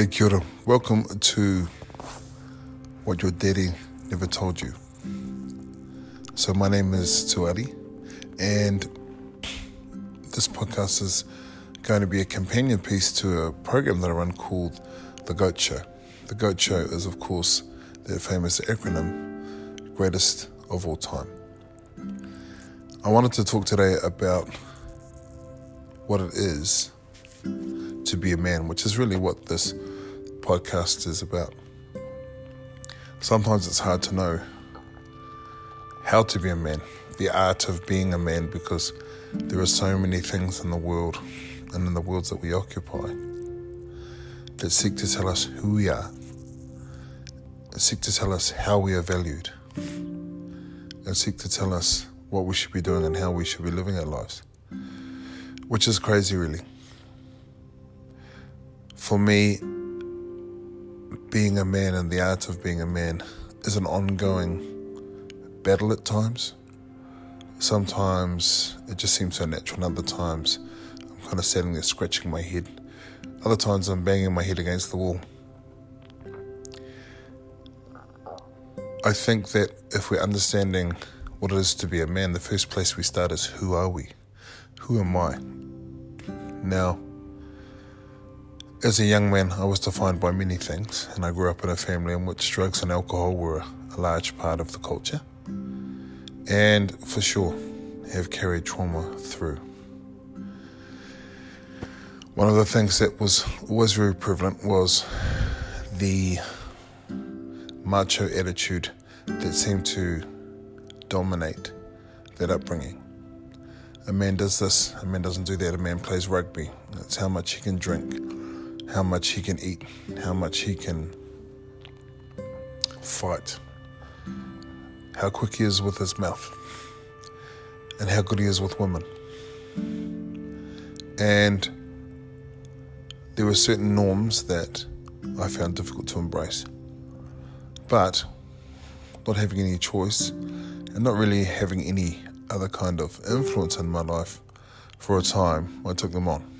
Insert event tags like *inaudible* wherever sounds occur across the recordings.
Hey, kia ora. Welcome to What Your Daddy Never Told You. So, my name is Tuari, and this podcast is going to be a companion piece to a program that I run called The Goat Show. The Goat Show is, of course, the famous acronym Greatest of All Time. I wanted to talk today about what it is to be a man, which is really what this podcast is about. Sometimes it's hard to know how to be a man, the art of being a man, because there are so many things in the world and in the worlds that we occupy that seek to tell us who we are, seek to tell us how we are valued, and seek to tell us what we should be doing and how we should be living our lives, which is crazy, really for me, being a man and the art of being a man is an ongoing battle at times. Sometimes it just seems so natural, and other times I'm kind of sitting there scratching my head. Other times I'm banging my head against the wall. I think that if we're understanding what it is to be a man, the first place we start is who are we? Who am I? Now, as a young man, I was defined by many things, and I grew up in a family in which drugs and alcohol were a large part of the culture, and for sure have carried trauma through. One of the things that was always very prevalent was the macho attitude that seemed to dominate that upbringing. A man does this, a man doesn't do that, a man plays rugby. That's how much he can drink how much he can eat, how much he can fight, how quick he is with his mouth, and how good he is with women. And there were certain norms that I found difficult to embrace. But not having any choice and not really having any other kind of influence in my life for a time, I took them on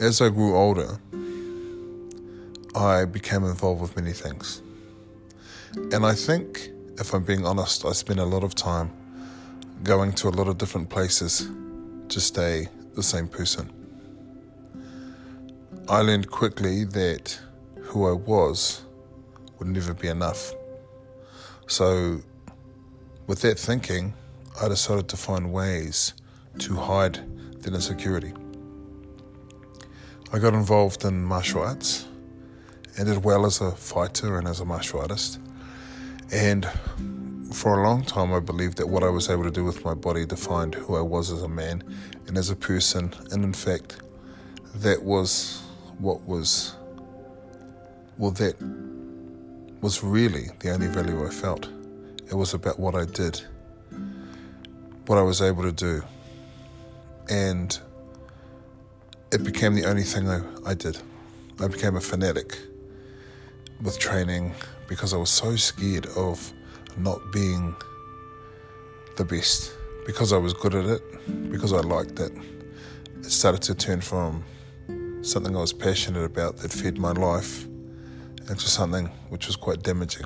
as I grew older, I became involved with many things. And I think, if I'm being honest, I spent a lot of time going to a lot of different places to stay the same person. I learned quickly that who I was would never be enough. So, with that thinking, I decided to find ways to hide that insecurity. I got involved in martial arts and did well as a fighter and as a martial artist. And for a long time, I believed that what I was able to do with my body defined who I was as a man and as a person. And in fact, that was what was, well, that was really the only value I felt. It was about what I did, what I was able to do. And it became the only thing I, I did. I became a fanatic with training because I was so scared of not being the best. Because I was good at it, because I liked it, it started to turn from something I was passionate about that fed my life into something which was quite damaging.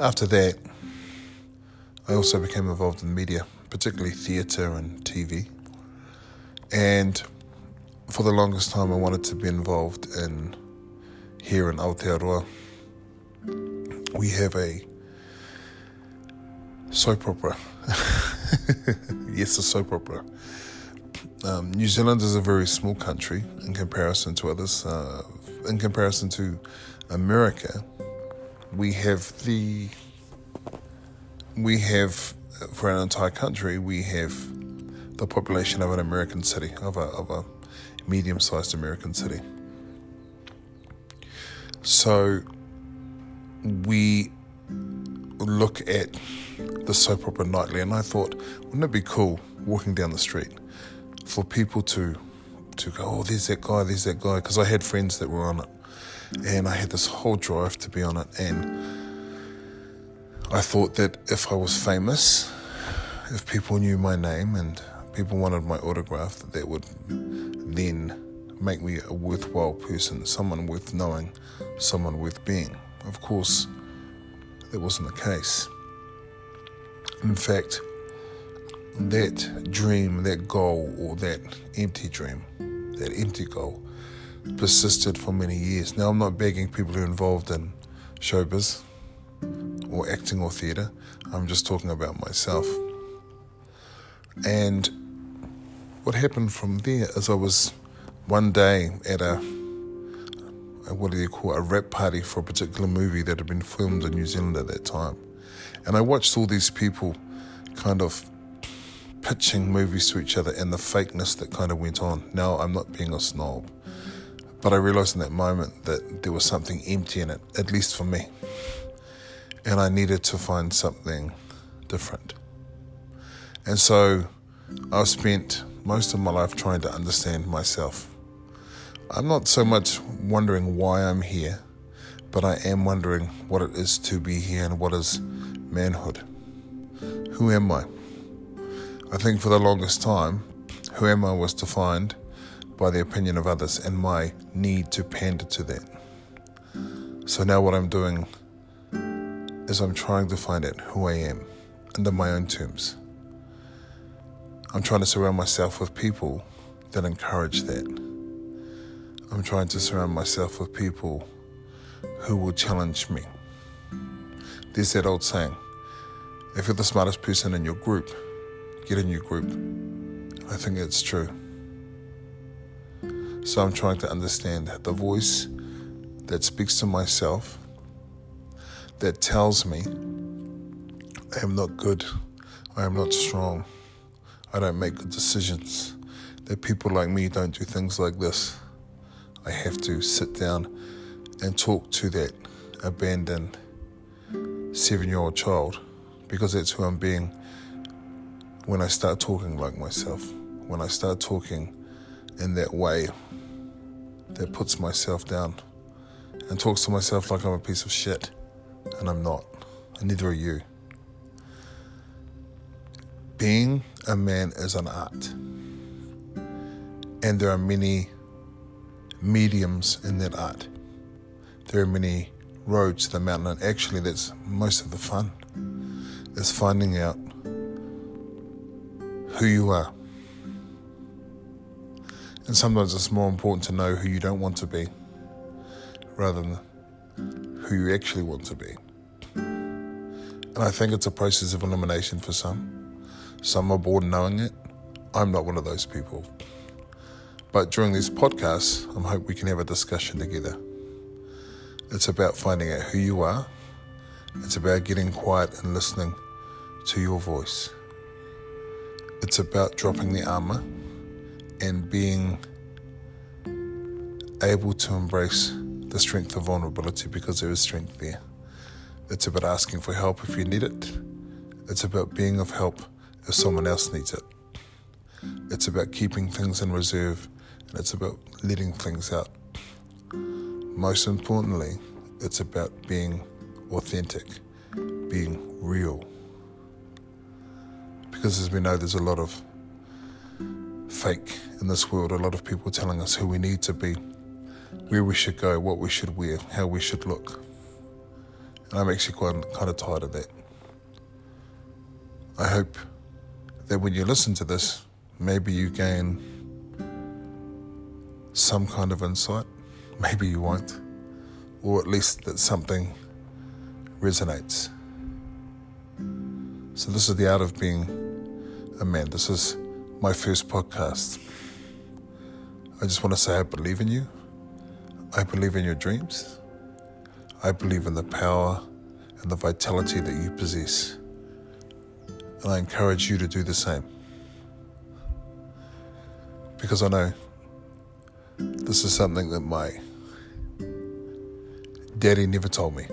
After that, I also became involved in media, particularly theatre and TV. And for the longest time, I wanted to be involved in here in Aotearoa. We have a soap opera. *laughs* yes, a soap opera. Um, New Zealand is a very small country in comparison to others. Uh, in comparison to America, we have the we have for an entire country we have the population of an American city, of a, of a medium sized American city. So we look at the soap opera nightly, and I thought, wouldn't it be cool walking down the street for people to to go, oh, there's that guy, there's that guy, because I had friends that were on it, and I had this whole drive to be on it, and I thought that if I was famous, if people knew my name and people wanted my autograph, that they would then make me a worthwhile person, someone worth knowing, someone worth being. Of course, that wasn't the case. In fact, that dream, that goal, or that empty dream, that empty goal, persisted for many years. Now, I'm not begging people who are involved in showbiz or acting or theatre, I'm just talking about myself. And what happened from there is I was one day at a, a what do you call a wrap party for a particular movie that had been filmed in New Zealand at that time. And I watched all these people kind of pitching movies to each other and the fakeness that kind of went on. Now, I'm not being a snob, but I realized in that moment that there was something empty in it, at least for me. And I needed to find something different. And so I've spent most of my life trying to understand myself. I'm not so much wondering why I'm here, but I am wondering what it is to be here and what is manhood. Who am I? I think for the longest time, who am I was defined by the opinion of others and my need to pander to that. So now what I'm doing is I'm trying to find out who I am under my own terms. I'm trying to surround myself with people that encourage that. I'm trying to surround myself with people who will challenge me. There's that old saying if you're the smartest person in your group, get a new group. I think it's true. So I'm trying to understand the voice that speaks to myself, that tells me I am not good, I am not strong, I don't make good decisions, that people like me don't do things like this. I have to sit down and talk to that abandoned seven year old child because that's who I'm being when I start talking like myself, when I start talking in that way that puts myself down and talks to myself like I'm a piece of shit, and I'm not, and neither are you. Being a man is an art, and there are many mediums in that art. There are many roads to the mountain, and actually, that's most of the fun. Is finding out who you are. And sometimes it's more important to know who you don't want to be rather than who you actually want to be. And I think it's a process of elimination for some. Some are born knowing it. I'm not one of those people. But during these podcasts, I hope we can have a discussion together. It's about finding out who you are. It's about getting quiet and listening to your voice. It's about dropping the armor and being able to embrace the strength of vulnerability because there is strength there. It's about asking for help if you need it. It's about being of help if someone else needs it. It's about keeping things in reserve and it's about letting things out. Most importantly, it's about being authentic, being real. Because as we know, there's a lot of fake in this world, a lot of people telling us who we need to be, where we should go, what we should wear, how we should look. And I'm actually quite kind of tired of that. I hope that when you listen to this, maybe you gain some kind of insight. Maybe you won't. Or at least that something resonates. So, this is the art of being a man. This is my first podcast. I just want to say I believe in you. I believe in your dreams. I believe in the power and the vitality that you possess. And I encourage you to do the same. Because I know this is something that my daddy never told me.